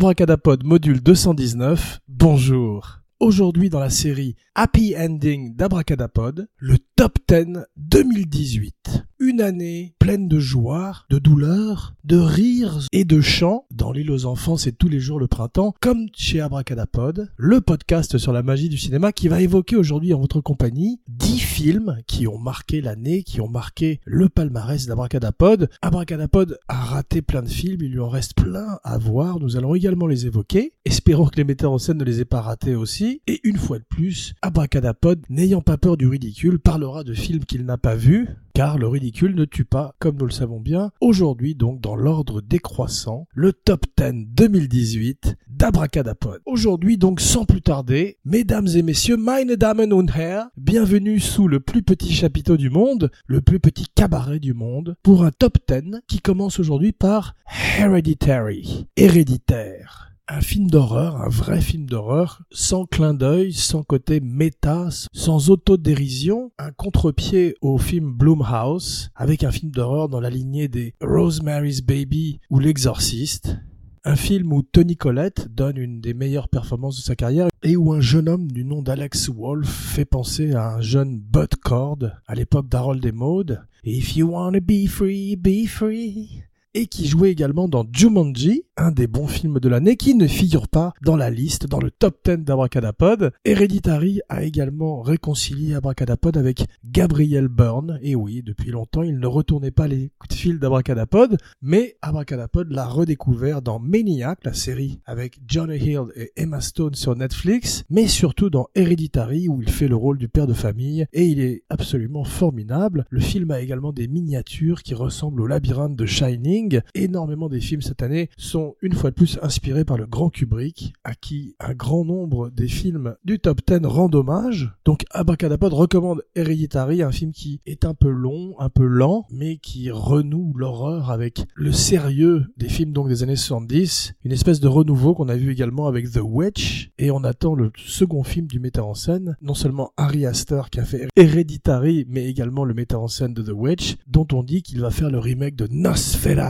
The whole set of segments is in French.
Abracadapod module 219, bonjour. Aujourd'hui dans la série Happy Ending d'Abracadapod, le top 10 2018. Une année pleine de joie, de douleur, de rires et de chants. Dans l'île aux enfants, c'est tous les jours le printemps, comme chez Abracadapod, le podcast sur la magie du cinéma qui va évoquer aujourd'hui en votre compagnie 10 films qui ont marqué l'année, qui ont marqué le palmarès d'Abracadapod. Abracadapod a raté plein de films, il lui en reste plein à voir. Nous allons également les évoquer. Espérons que les metteurs en scène ne les aient pas ratés aussi. Et une fois de plus, Abracadapod, n'ayant pas peur du ridicule, parlera de films qu'il n'a pas vus, car le ridicule ne tue pas, comme nous le savons bien. Aujourd'hui, donc, dans l'ordre décroissant, le top 10 2018 d'Abracadapod. Aujourd'hui, donc, sans plus tarder, mesdames et messieurs, meine Damen und Herren, bienvenue sous le plus petit chapiteau du monde, le plus petit cabaret du monde, pour un top 10 qui commence aujourd'hui par Hereditary, héréditaire un film d'horreur, un vrai film d'horreur, sans clin d'œil, sans côté méta, sans autodérision, un contre-pied au film Bloomhouse, avec un film d'horreur dans la lignée des Rosemary's Baby ou L'Exorciste, un film où Tony Collette donne une des meilleures performances de sa carrière et où un jeune homme du nom d'Alex Wolf fait penser à un jeune Bud Cord à l'époque d'Harold et. If you wanna be free, be free et qui jouait également dans Jumanji, un des bons films de l'année qui ne figure pas dans la liste, dans le top 10 d'Abracadapod. Hereditary a également réconcilié Abracadapod avec Gabriel Byrne, et oui, depuis longtemps il ne retournait pas les coups de fil d'Abracadapod, mais Abracadapod l'a redécouvert dans Maniac, la série avec Johnny Hill et Emma Stone sur Netflix, mais surtout dans Hereditary où il fait le rôle du père de famille, et il est absolument formidable. Le film a également des miniatures qui ressemblent au labyrinthe de Shining, Énormément des films cette année sont une fois de plus inspirés par le grand Kubrick, à qui un grand nombre des films du top 10 rendent hommage. Donc Abracadapod recommande Hereditary, un film qui est un peu long, un peu lent, mais qui renoue l'horreur avec le sérieux des films donc des années 70, une espèce de renouveau qu'on a vu également avec The Witch, et on attend le second film du metteur en scène, non seulement Harry Astor qui a fait Hereditary, mais également le metteur en scène de The Witch, dont on dit qu'il va faire le remake de Nosferatu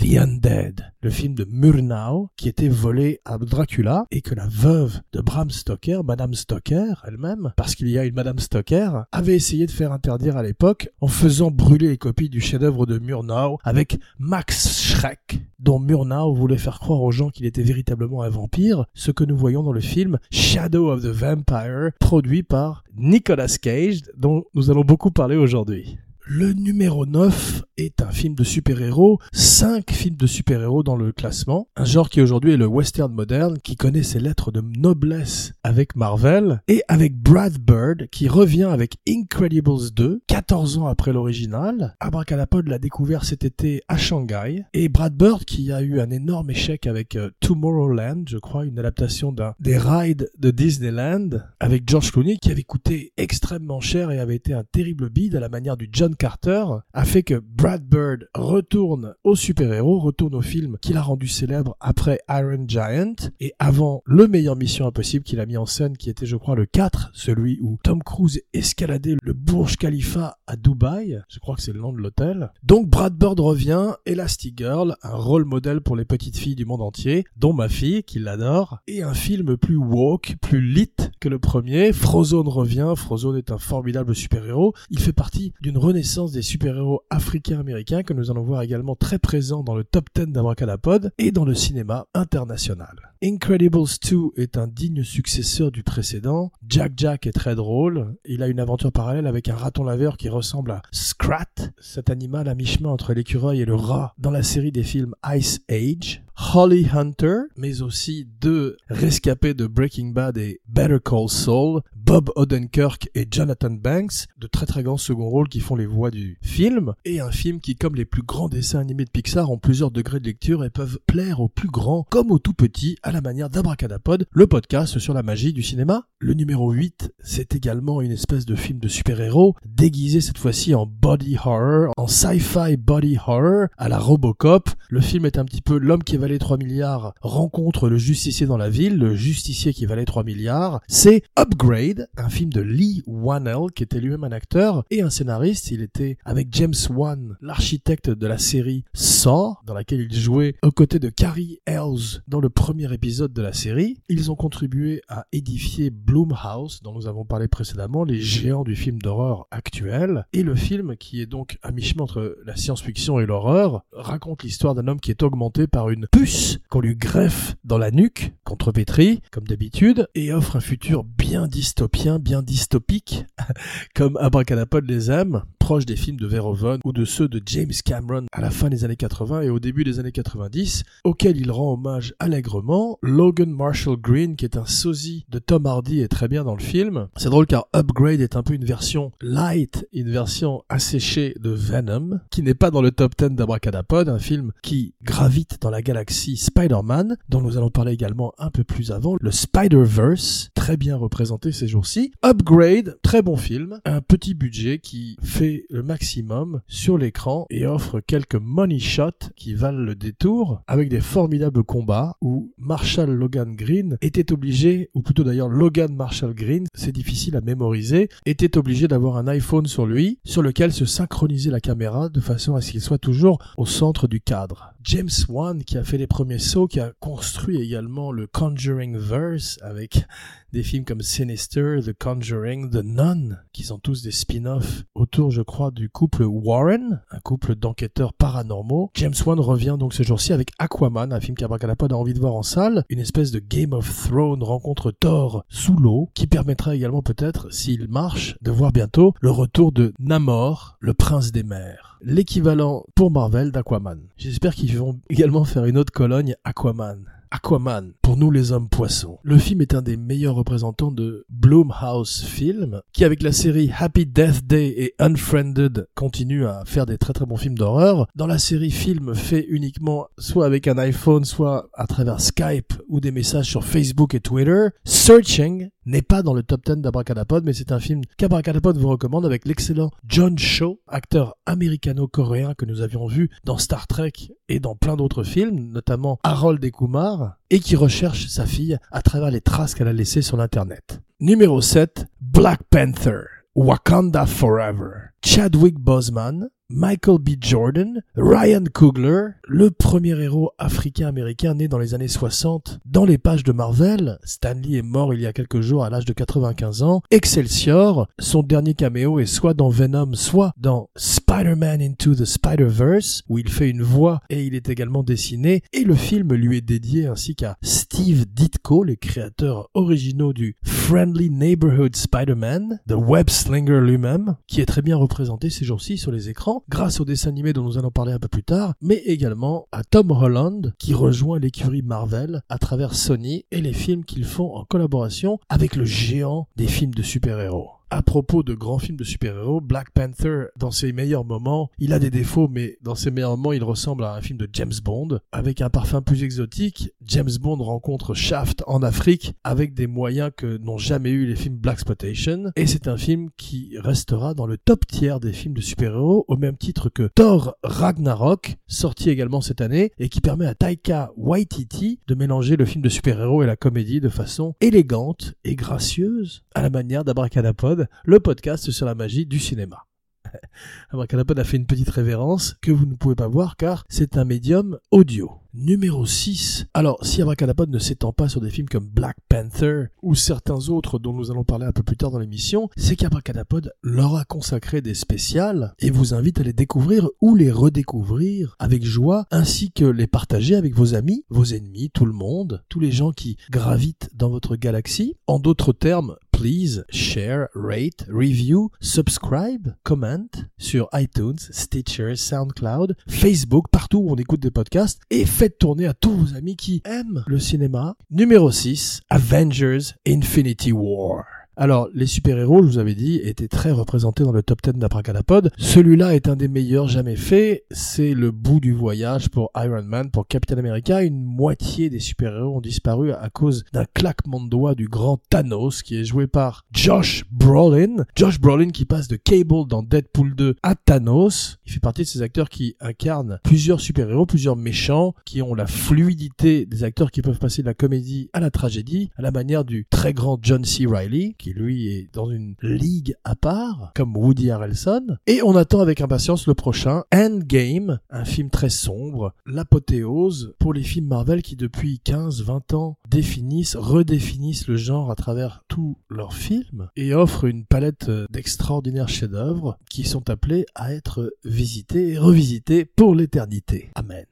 The Undead, le film de Murnau qui était volé à Dracula et que la veuve de Bram Stoker, Madame Stoker elle-même, parce qu'il y a une Madame Stoker, avait essayé de faire interdire à l'époque en faisant brûler les copies du chef-d'œuvre de Murnau avec Max Schreck, dont Murnau voulait faire croire aux gens qu'il était véritablement un vampire, ce que nous voyons dans le film Shadow of the Vampire, produit par Nicolas Cage, dont nous allons beaucoup parler aujourd'hui. Le numéro 9 est un film de super-héros, 5 films de super-héros dans le classement, un genre qui aujourd'hui est le western moderne, qui connaît ses lettres de noblesse avec Marvel, et avec Brad Bird, qui revient avec Incredibles 2, 14 ans après l'original. Abracadapod l'a découvert cet été à Shanghai, et Brad Bird qui a eu un énorme échec avec euh, Tomorrowland, je crois, une adaptation d'un des rides de Disneyland, avec George Clooney, qui avait coûté extrêmement cher et avait été un terrible bide à la manière du John Carter a fait que Brad Bird retourne au super-héros, retourne au film qu'il a rendu célèbre après Iron Giant et avant le meilleur Mission Impossible qu'il a mis en scène qui était je crois le 4, celui où Tom Cruise escaladait le Burj Khalifa à Dubaï, je crois que c'est le nom de l'hôtel. Donc Brad Bird revient, Elastigirl, un rôle modèle pour les petites filles du monde entier, dont ma fille qui l'adore, et un film plus woke, plus lit que le premier. Frozone revient, Frozone est un formidable super-héros, il fait partie d'une renaissance des super-héros africains-américains que nous allons voir également très présents dans le top 10 d'Abracadapod et dans le cinéma international. Incredibles 2 est un digne successeur du précédent. Jack Jack est très drôle. Il a une aventure parallèle avec un raton laveur qui ressemble à Scrat, cet animal à mi-chemin entre l'écureuil et le rat dans la série des films Ice Age. Holly Hunter, mais aussi deux rescapés de Breaking Bad et Better Call Saul, Bob Odenkirk et Jonathan Banks, de très très grands second rôles qui font les voix du film, et un film qui, comme les plus grands dessins animés de Pixar, ont plusieurs degrés de lecture et peuvent plaire aux plus grands comme aux tout petits, à la manière d'Abracadapod, le podcast sur la magie du cinéma. Le numéro 8, c'est également une espèce de film de super-héros, déguisé cette fois-ci en body horror, en sci-fi body horror, à la Robocop. Le film est un petit peu l'homme qui valait 3 milliards rencontre le justicier dans la ville, le justicier qui valait 3 milliards, c'est Upgrade, un film de Lee Wanell, qui était lui-même un acteur et un scénariste. Il était avec James Wan, l'architecte de la série Saw, dans laquelle il jouait aux côtés de Carrie Ells dans le premier épisode de la série. Ils ont contribué à édifier Bloomhouse, dont nous avons parlé précédemment, les géants du film d'horreur actuel. Et le film, qui est donc à mi-chemin entre la science-fiction et l'horreur, raconte l'histoire d'un homme qui est augmenté par une puce qu'on lui greffe dans la nuque, contrepétrie, comme d'habitude, et offre un futur bien dystopien, bien dystopique, comme Abracadapod les aime, proche des films de Verhoeven ou de ceux de James Cameron à la fin des années 80 et au début des années 90, auquel il rend hommage allègrement. Logan Marshall Green, qui est un sosie de Tom Hardy, est très bien dans le film. C'est drôle car Upgrade est un peu une version light, une version asséchée de Venom, qui n'est pas dans le top 10 d'Abracadapod, un film qui gravite dans la galaxie Spider-Man, dont nous allons parler également un peu plus avant, le Spider-Verse, très bien représenté ces jours-ci. Upgrade, très bon film, un petit budget qui fait le maximum sur l'écran et offre quelques money shots qui valent le détour avec des formidables combats où Marshall Logan Green était obligé, ou plutôt d'ailleurs Logan Marshall Green, c'est difficile à mémoriser, était obligé d'avoir un iPhone sur lui sur lequel se synchronisait la caméra de façon à ce qu'il soit toujours au centre du cadre. James Wan qui a fait les premiers sauts, qui a construit également le Conjuring Verse avec des films comme Sinister, The Conjuring, The Nun, qui sont tous des spin-offs autour, je crois, du couple Warren, un couple d'enquêteurs paranormaux. James Wan revient donc ce jour-ci avec Aquaman, un film qu'Abracadapod a envie de voir en salle, une espèce de Game of Thrones rencontre Thor sous l'eau, qui permettra également peut-être, s'il marche, de voir bientôt le retour de Namor, le prince des mers. L'équivalent pour Marvel d'Aquaman. J'espère qu'ils vont également faire une autre colonne Aquaman. Aquaman, pour nous les hommes poissons. Le film est un des meilleurs représentants de Blumhouse Film, qui avec la série Happy Death Day et Unfriended continue à faire des très très bons films d'horreur. Dans la série film fait uniquement soit avec un iPhone, soit à travers Skype ou des messages sur Facebook et Twitter, Searching n'est pas dans le top 10 d'Abracadapod, mais c'est un film qu'Abracadapod vous recommande avec l'excellent John Cho, acteur américano-coréen que nous avions vu dans Star Trek et dans plein d'autres films, notamment Harold et Kumar, et qui recherche sa fille à travers les traces qu'elle a laissées sur l'internet. Numéro 7, Black Panther, Wakanda Forever. Chadwick Boseman, Michael B. Jordan, Ryan Coogler, le premier héros africain-américain né dans les années 60 dans les pages de Marvel. Stanley est mort il y a quelques jours à l'âge de 95 ans. Excelsior, son dernier caméo est soit dans Venom, soit dans Spider-Man Into the Spider-Verse, où il fait une voix et il est également dessiné, et le film lui est dédié ainsi qu'à Steve Ditko, les créateurs originaux du Friendly Neighborhood Spider-Man, The Web Slinger lui-même, qui est très bien représenté ces jours-ci sur les écrans grâce au dessin animé dont nous allons parler un peu plus tard, mais également à Tom Holland qui rejoint l'écurie Marvel à travers Sony et les films qu'ils font en collaboration avec le géant des films de super-héros à propos de grands films de super-héros, Black Panther, dans ses meilleurs moments, il a des défauts, mais dans ses meilleurs moments, il ressemble à un film de James Bond. Avec un parfum plus exotique, James Bond rencontre Shaft en Afrique avec des moyens que n'ont jamais eu les films Black Exploitation. Et c'est un film qui restera dans le top tiers des films de super-héros, au même titre que Thor Ragnarok, sorti également cette année, et qui permet à Taika Waititi de mélanger le film de super-héros et la comédie de façon élégante et gracieuse, à la manière d'Abracadapod le podcast sur la magie du cinéma. Abracadapod a fait une petite révérence que vous ne pouvez pas voir car c'est un médium audio. Numéro 6. Alors, si Abracadapod ne s'étend pas sur des films comme Black Panther ou certains autres dont nous allons parler un peu plus tard dans l'émission, c'est qu'Abracadapod leur a consacré des spéciales et vous invite à les découvrir ou les redécouvrir avec joie ainsi que les partager avec vos amis, vos ennemis, tout le monde, tous les gens qui gravitent dans votre galaxie. En d'autres termes, please share, rate, review, subscribe, comment sur iTunes, Stitcher, SoundCloud, Facebook, partout où on écoute des podcasts et faites tourner à tous vos amis qui aiment le cinéma. Numéro 6, Avengers Infinity War. Alors, les super-héros, je vous avais dit, étaient très représentés dans le top 10 d'Abracadapod. Celui-là est un des meilleurs jamais faits. C'est le bout du voyage pour Iron Man, pour Captain America. Une moitié des super-héros ont disparu à cause d'un claquement de doigts du grand Thanos, qui est joué par Josh Brolin. Josh Brolin qui passe de Cable dans Deadpool 2 à Thanos. Il fait partie de ces acteurs qui incarnent plusieurs super-héros, plusieurs méchants, qui ont la fluidité des acteurs qui peuvent passer de la comédie à la tragédie, à la manière du très grand John C. Reilly, qui lui est dans une ligue à part, comme Woody Harrelson. Et on attend avec impatience le prochain, Endgame, un film très sombre, l'apothéose pour les films Marvel qui depuis 15-20 ans définissent, redéfinissent le genre à travers tous leurs films et offrent une palette d'extraordinaires chefs-d'œuvre qui sont appelés à être visités et revisités pour l'éternité. Amen.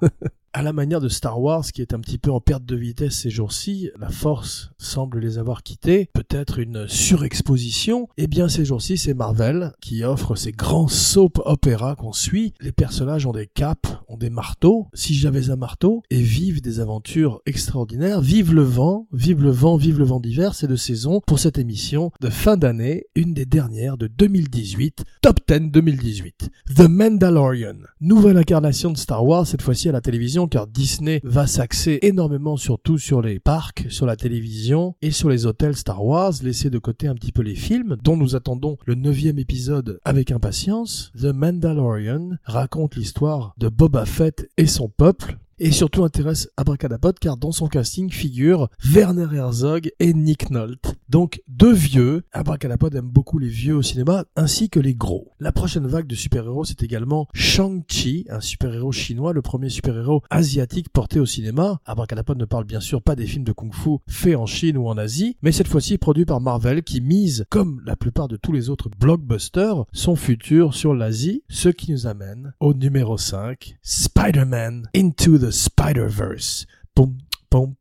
à la manière de Star Wars qui est un petit peu en perte de vitesse ces jours-ci, la force semble les avoir quittés, peut-être une surexposition, eh bien ces jours-ci c'est Marvel qui offre ces grands soap opéras qu'on suit, les personnages ont des capes, ont des marteaux, si j'avais un marteau, et vivent des aventures extraordinaires, vive le vent, vive le vent, vive le vent d'hiver, c'est de saison pour cette émission de fin d'année, une des dernières de 2018, Top 10 2018. The Mandalorian, nouvelle incarnation de Star Wars, cette fois-ci à la télévision car Disney va s'axer énormément surtout sur les parcs, sur la télévision et sur les hôtels Star Wars, laisser de côté un petit peu les films dont nous attendons le neuvième épisode avec impatience. The Mandalorian raconte l'histoire de Boba Fett et son peuple et surtout intéresse Abracadapod car dans son casting figurent Werner Herzog et Nick Nolte. Donc deux vieux, Abracadapod aime beaucoup les vieux au cinéma ainsi que les gros. La prochaine vague de super-héros c'est également Shang-Chi, un super-héros chinois, le premier super-héros asiatique porté au cinéma. Abracadapod ne parle bien sûr pas des films de kung-fu faits en Chine ou en Asie, mais cette fois-ci produit par Marvel qui mise, comme la plupart de tous les autres blockbusters, son futur sur l'Asie, ce qui nous amène au numéro 5, Spider-Man Into the Spider-Verse. Boum, boum,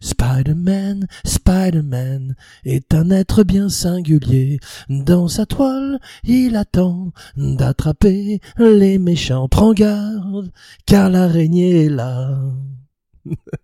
Spider-Man, Spider-Man est un être bien singulier. Dans sa toile, il attend d'attraper les méchants. Prends garde, car l'araignée est là.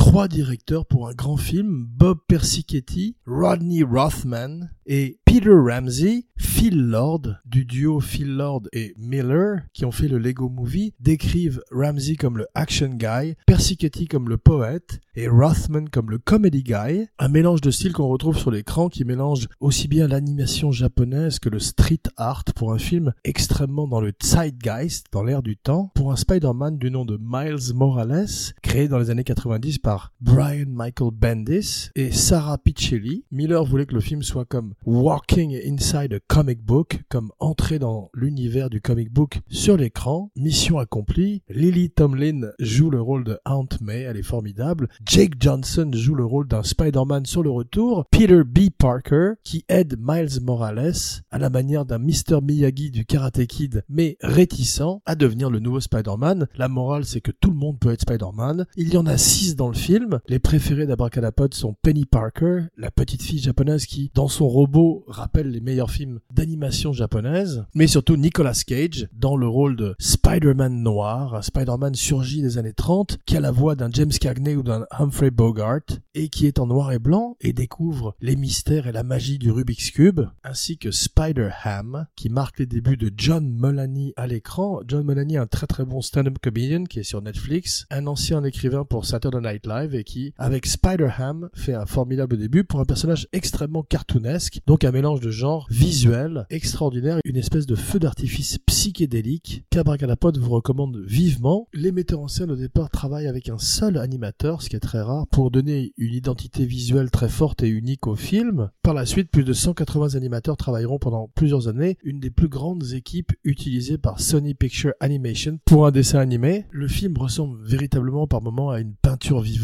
Trois directeurs pour un grand film, Bob Persichetti, Rodney Rothman et Peter Ramsey, Phil Lord, du duo Phil Lord et Miller, qui ont fait le Lego Movie, décrivent Ramsey comme le action guy, Persichetti comme le poète et Rothman comme le comedy guy, un mélange de styles qu'on retrouve sur l'écran qui mélange aussi bien l'animation japonaise que le street art pour un film extrêmement dans le zeitgeist, dans l'air du temps, pour un Spider-Man du nom de Miles Morales, créé dans les années 90 par Brian Michael Bendis et Sarah Pichelli. Miller voulait que le film soit comme Walking Inside a Comic Book, comme entrer dans l'univers du comic book sur l'écran. Mission accomplie. Lily Tomlin joue le rôle de Aunt May, elle est formidable. Jake Johnson joue le rôle d'un Spider-Man sur le retour. Peter B. Parker, qui aide Miles Morales à la manière d'un Mr. Miyagi du Karate Kid, mais réticent à devenir le nouveau Spider-Man. La morale, c'est que tout le monde peut être Spider-Man. Il y en a six dans le film. Les préférés d'Abracadapod sont Penny Parker, la petite fille japonaise qui, dans son robot, rappelle les meilleurs films d'animation japonaise, mais surtout Nicolas Cage dans le rôle de Spider-Man noir, un Spider-Man surgi des années 30 qui a la voix d'un James Cagney ou d'un Humphrey Bogart et qui est en noir et blanc et découvre les mystères et la magie du Rubik's Cube, ainsi que Spider-Ham qui marque les débuts de John Mulaney à l'écran. John Mulaney, un très très bon stand-up comedian qui est sur Netflix, un ancien écrivain pour Saturday Night Et qui, avec Spider-Ham, fait un formidable début pour un personnage extrêmement cartoonesque donc un mélange de genres visuel extraordinaire, une espèce de feu d'artifice psychédélique qu'Abracadapod vous recommande vivement. Les metteurs en scène au départ travaillent avec un seul animateur, ce qui est très rare, pour donner une identité visuelle très forte et unique au film. Par la suite, plus de 180 animateurs travailleront pendant plusieurs années, une des plus grandes équipes utilisées par Sony Picture Animation pour un dessin animé. Le film ressemble véritablement par moments à une peinture vivante.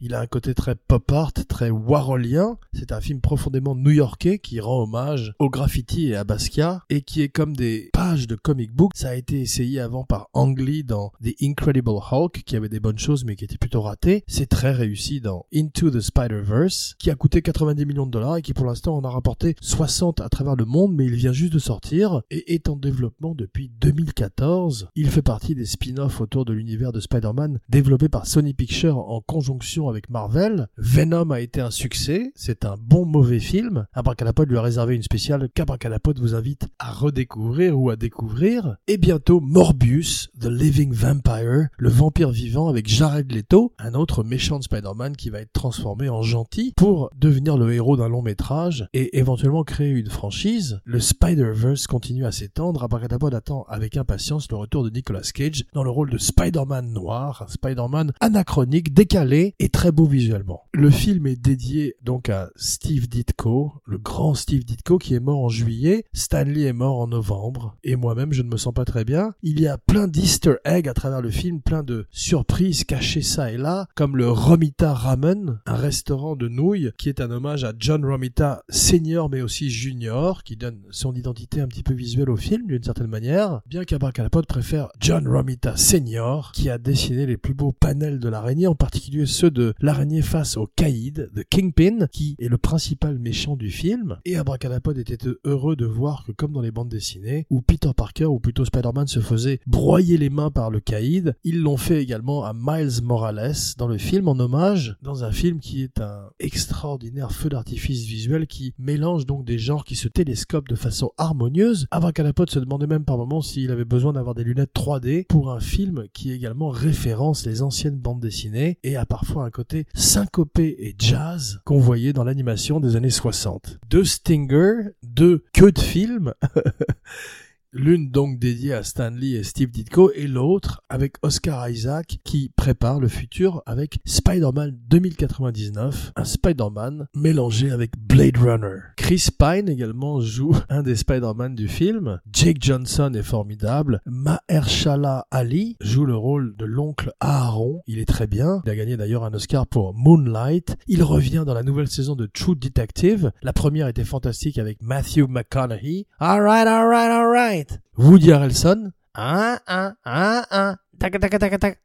Il a un côté très pop art, très warholien. C'est un film profondément new-yorkais qui rend hommage au graffiti et à Basquiat et qui est comme des pages de comic book. Ça a été essayé avant par Ang Lee dans The Incredible Hulk qui avait des bonnes choses mais qui était plutôt raté. C'est très réussi dans Into the Spider-Verse qui a coûté 90 millions de dollars et qui pour l'instant en a rapporté 60 à travers le monde mais il vient juste de sortir et est en développement depuis 2014. Il fait partie des spin-offs autour de l'univers de Spider-Man développé par Sony Pictures en conjonction avec Marvel. Venom a été un succès, c'est un bon mauvais film. Abracadapod lui a réservé une spéciale qu'Abracadapod vous invite à redécouvrir ou à découvrir. Et bientôt Morbius, The Living Vampire, le vampire vivant avec Jared Leto, un autre méchant de Spider-Man qui va être transformé en gentil pour devenir le héros d'un long métrage et éventuellement créer une franchise. Le Spider-Verse continue à s'étendre. Abracadapod attend avec impatience le retour de Nicolas Cage dans le rôle de Spider-Man noir, Spider-Man anachronique, décalé et très beau visuellement. Le film est dédié donc à Steve Ditko, le grand Steve Ditko qui est mort en juillet. Stanley est mort en novembre et moi-même je ne me sens pas très bien. Il y a plein d'easter eggs à travers le film, plein de surprises cachées ça et là, comme le Romita Ramen, un restaurant de nouilles qui est un hommage à John Romita senior mais aussi junior, qui donne son identité un petit peu visuelle au film d'une certaine manière, bien qu'Abracadapod préfère John Romita senior, qui a dessiné les plus beaux panels de l'araignée, en particulier ceux de l'araignée face au caïd, de Kingpin, qui est le principal méchant du film, et Abracadapod était heureux de voir que comme dans les bandes dessinées, où Peter Parker, ou plutôt Spider-Man se faisait broyer les mains par le caïd, ils l'ont fait également à Miles Morales dans le film en hommage, dans un film qui est un extraordinaire feu d'artifice visuel qui mélange donc des genres qui se télescopent de façon harmonieuse. Abracadapod se demandait même par moments s'il avait besoin d'avoir des lunettes 3D pour un film qui également référence les anciennes bandes dessinées a parfois un côté syncopé et jazz qu'on voyait dans l'animation des années 60. Deux Stinger, deux queues de film L'une donc dédiée à Stanley et Steve Ditko et l'autre avec Oscar Isaac qui prépare le futur avec Spider-Man 2099, un Spider-Man mélangé avec Blade Runner. Chris Pine également joue un des Spider-Man du film. Jake Johnson est formidable. Mahershala Ali joue le rôle de l'oncle Aaron. Il est très bien. Il a gagné d'ailleurs un Oscar pour Moonlight. Il revient dans la nouvelle saison de True Detective. La première était fantastique avec Matthew McConaughey. Alright, alright, alright. Woody Harrelson, un, un, un, un,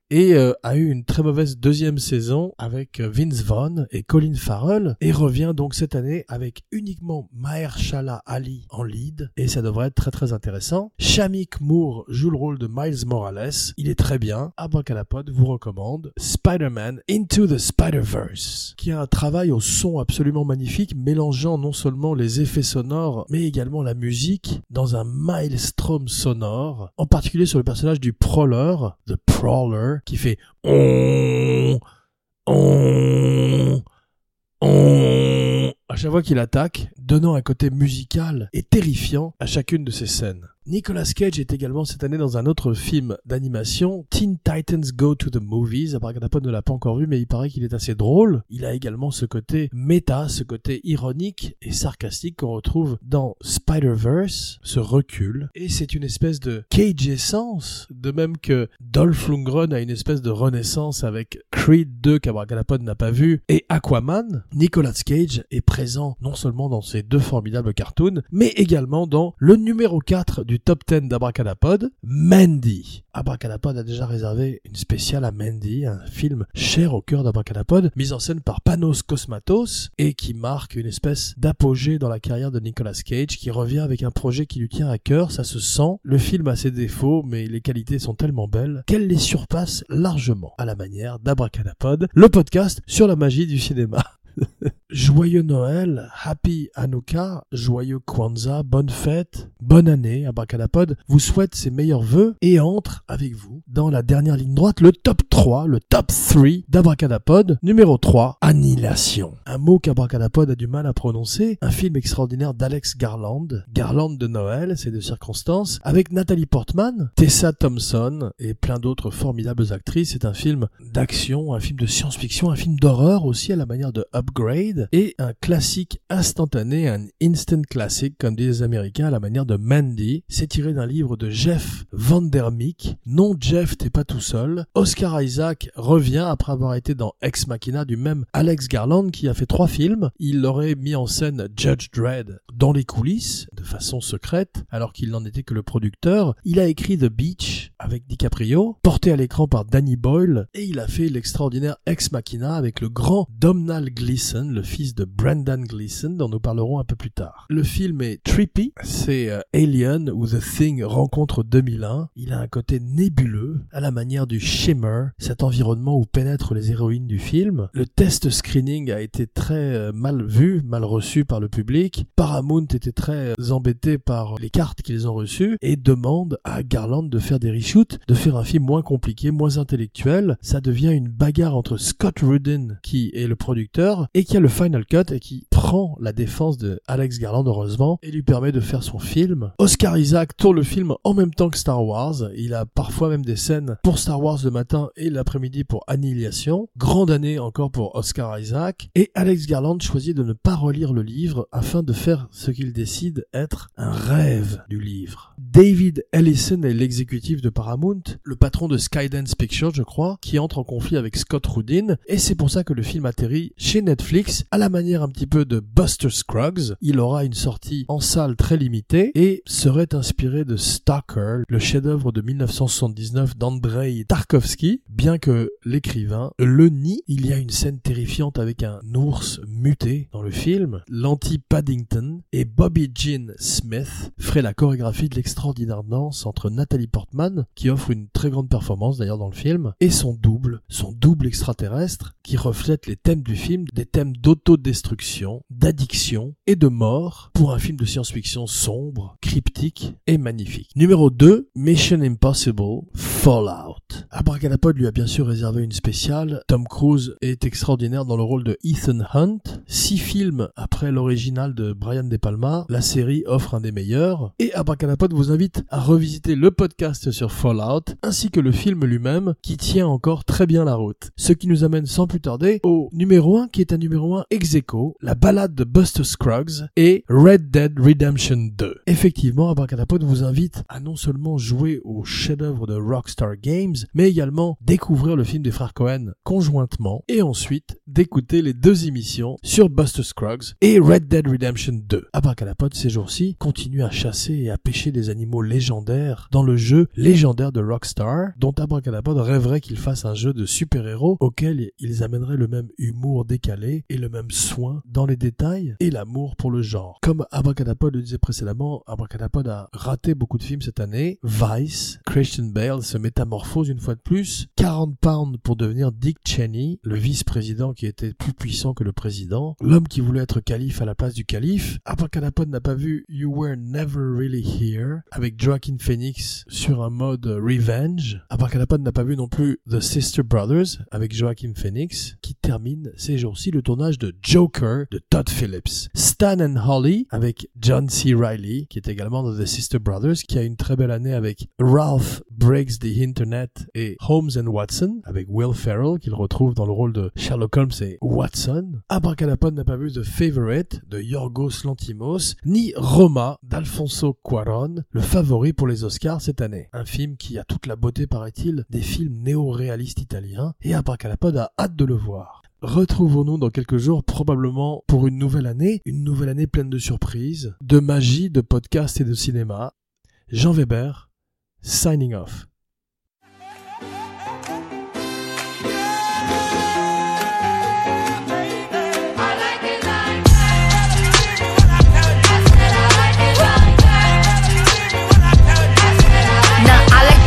et euh, a eu une très mauvaise deuxième saison avec euh, Vince Vaughn et Colin Farrell et revient donc cette année avec uniquement Mahershala Ali en lead et ça devrait être très très intéressant. Shamik Moore joue le rôle de Miles Morales, il est très bien. Abracadapod vous recommande Spider-Man Into the Spider-Verse qui a un travail au son absolument magnifique mélangeant non seulement les effets sonores mais également la musique dans un maelstrom sonore en particulier sur le personnage du Prowler, The Prowler qui fait on, on, on à chaque fois qu'il attaque, donnant un côté musical et terrifiant à chacune de ses scènes. Nicolas Cage est également cette année dans un autre film d'animation, Teen Titans Go to the Movies. Abracadapod ne l'a pas encore vu, mais il paraît qu'il est assez drôle. Il a également ce côté méta, ce côté ironique et sarcastique qu'on retrouve dans Spider-Verse, ce recul. Et c'est une espèce de Cage essence, de même que Dolph Lundgren a une espèce de renaissance avec Creed 2 qu'Abracadapod n'a pas vu et Aquaman. Nicolas Cage est présent non seulement dans ces deux formidables cartoons, mais également dans le numéro 4 du top 10 d'Abracadapod, Mandy. Abracadapod a déjà réservé une spéciale à Mandy, un film cher au cœur d'Abracadapod, mis en scène par Panos Cosmatos et qui marque une espèce d'apogée dans la carrière de Nicolas Cage qui revient avec un projet qui lui tient à cœur, ça se sent. Le film a ses défauts, mais les qualités sont tellement belles qu'elle les surpasse largement à la manière d'Abracadapod, le podcast sur la magie du cinéma. Joyeux Noël, Happy Hanukkah, joyeux Kwanzaa, bonne fête, bonne année, Abracadapod vous souhaite ses meilleurs vœux et entre avec vous dans la dernière ligne droite le top 3, le top 3 d'Abracadapod, numéro 3, Annihilation. Un mot qu'Abracadapod a du mal à prononcer, un film extraordinaire d'Alex Garland, Garland de Noël, c'est de circonstances, avec Nathalie Portman, Tessa Thompson et plein d'autres formidables actrices. C'est un film d'action, un film de science-fiction, un film d'horreur aussi à la manière de Upgrade et un classique instantané, un instant classic comme disent les Américains à la manière de Mandy. C'est tiré d'un livre de Jeff Vandermeek. Non, Jeff, t'es pas tout seul. Oscar Isaac revient après avoir été dans Ex Machina du même Alex Garland qui a fait trois films. Il aurait mis en scène Judge Dredd dans les coulisses de façon secrète alors qu'il n'en était que le producteur. Il a écrit The Beach avec DiCaprio, porté à l'écran par Danny Boyle et il a fait l'extraordinaire Ex Machina avec le grand Domhnall Gleeson, le fils de Brendan Gleeson dont nous parlerons un peu plus tard. Le film est trippy, c'est euh, Alien ou The Thing rencontre 2001. Il a un côté nébuleux à la manière du Shimmer, cet environnement où pénètrent les héroïnes du film. Le test screening a été très euh, mal vu, mal reçu par le public. Paramount était très euh, embêté par les cartes qu'ils ont reçues et demande à Garland de faire des reshoots, de faire un film moins compliqué, moins intellectuel. Ça devient une bagarre entre Scott Rudin, qui est le producteur, et qui a le final cut et qui prend la défense de Alex Garland, heureusement, et lui permet de faire son film. Oscar Isaac tourne le film en même temps que Star Wars. Il a parfois même des scènes pour Star Wars le matin et l'après-midi pour Annihilation. Grande année encore pour Oscar Isaac. Et Alex Garland choisit de ne pas relire le livre afin de faire ce qu'il décide être un rêve du livre. David Ellison est l'exécutif de Paramount, le patron de Skydance Pictures, je crois, qui entre en conflit avec Scott Rudin, et c'est pour ça que le film atterrit chez Netflix à la manière un petit peu de Buster Scruggs. Il aura une sortie en salle très limitée et serait inspiré de Stalker, le chef-d'œuvre de 1979 d'Andrei Tarkovsky, bien que l'écrivain le nie. Il y a une scène terrifiante avec un ours muté dans le film. L'anti-Paddington et Bobby Jean Smith ferait la chorégraphie de l'extraordinaire danse entre Nathalie Portman, qui offre une très grande performance d'ailleurs dans le film, et son double, son double extraterrestre, qui reflète les thèmes du film, des thèmes d'autodestruction, d'addiction et de mort, pour un film de science-fiction sombre, cryptique et magnifique. Numéro 2, Mission Impossible Fallout. Abracadapod lui a bien sûr réservé une spéciale. Tom Cruise est extraordinaire dans le rôle de Ethan Hunt. Six films après l'original de Brian De Palma, la série offre un des meilleurs. Et Abracadapod vous invite à revisiter le podcast sur Fallout, ainsi que le film lui-même, qui tient encore très bien la route. Ce qui nous amène sans plus tarder au numéro 1, qui est un numéro 1 ex aequo, la balade de Buster Scruggs et Red Dead Redemption 2. Effectivement, Abracadapod vous invite à non seulement jouer au chef-d'œuvre de Rockstar Games, mais également découvrir le film des frères Cohen conjointement et ensuite d'écouter les deux émissions sur Buster Scruggs et Red Dead Redemption 2. Abracadapod ces jours-ci continue à chasser et à pêcher des animaux légendaires dans le jeu légendaire de Rockstar dont Abracadapod rêverait qu'il fasse un jeu de super-héros auquel ils amèneraient le même humour décalé et le même soin dans les détails et l'amour pour le genre. Comme Abracadapod le disait précédemment, Abracadapod a raté beaucoup de films cette année. Vice, Christian Bale se métamorphose une fois de plus. 40 pounds pour devenir Dick Cheney, le vice-président qui était plus puissant que le président. L'homme qui voulait être calife à la place du calife. Abracadapod n'a pas vu You Were Never Really Here avec Joaquin Phoenix sur un mode Revenge. Abracadapod n'a pas vu non plus The Sister Brothers avec Joaquin Phoenix qui termine ces jours-ci le tournage de Joker de Todd Phillips. Stan and Holly avec John C. Reilly qui est également dans The Sister Brothers qui a une très belle année avec Ralph Breaks the Internet et Holmes and Watson avec Will Ferrell qu'il retrouve dans le rôle de Sherlock Holmes et Watson. Abracadapod n'a pas vu The Favorite de Yorgos Lantimos ni Roma d'Alfonso Cuaron, le favori pour les Oscars cette année. Un film qui a toute la beauté paraît-il des films néo-réalistes italiens et Abracadapod a hâte de le voir. Retrouvons-nous dans quelques jours, probablement pour une nouvelle année, une nouvelle année pleine de surprises, de magie, de podcasts et de cinéma. Jean Weber, signing off.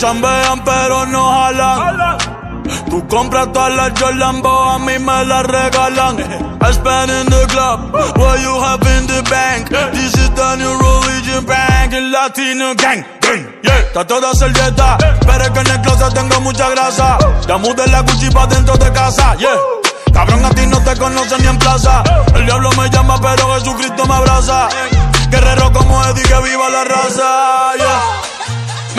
Chambean, pero no jalan. Tú compras todas las Jolambo, a mí me las regalan. I spend in the club, what you have in the bank. This is the new religion bank, el latino gang. gang, Yeah, trato de hacer dieta, pero es que en el closet tengo mucha grasa. Ya mudé la Gucci pa' dentro de casa, yeah. Cabrón, a ti no te conocen ni en plaza. El diablo me llama, pero Jesucristo me abraza. Guerrero como Eddie, que viva la raza, yeah.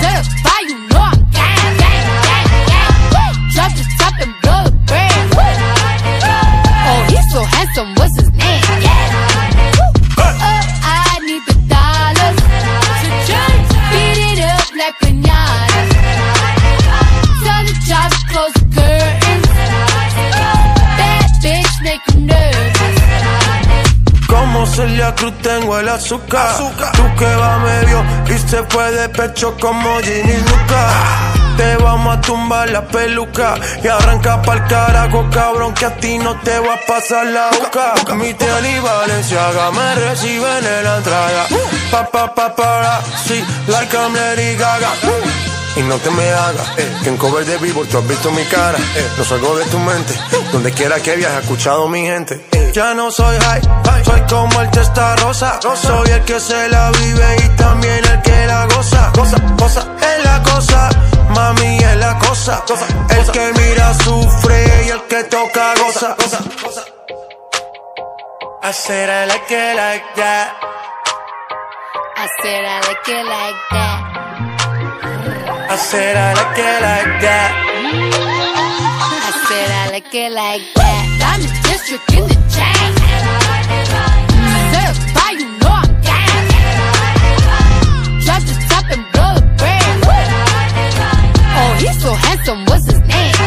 Shake. Tengo el azúcar. Tú que va medio y se fue de pecho como Ginny Luca. Te vamos a tumbar la peluca y arranca pa'l carajo, cabrón, que a ti no te va a pasar la boca. Mi tele y Valenciaga me reciben en la entrada. Pa, pa, pa, para, sí, like I'm Lady Gaga. Y no te me hagas, que en cover de vivo tú has visto mi cara. No salgo de tu mente, donde quiera que viajes, escuchado mi gente. Ya no soy high, soy como el testa rosa. Soy el que se la vive y también el que la goza. Goza, goza, es la cosa, mami es la cosa. El que mira sufre y el que toca goza. I said I like it like that. I said I like it like that. I said I like it like that. I said I like it like that. I'm a district in the chain. Certified, you know I'm gang. Drop the top and blow the brand. Oh, he's so handsome, what's his name?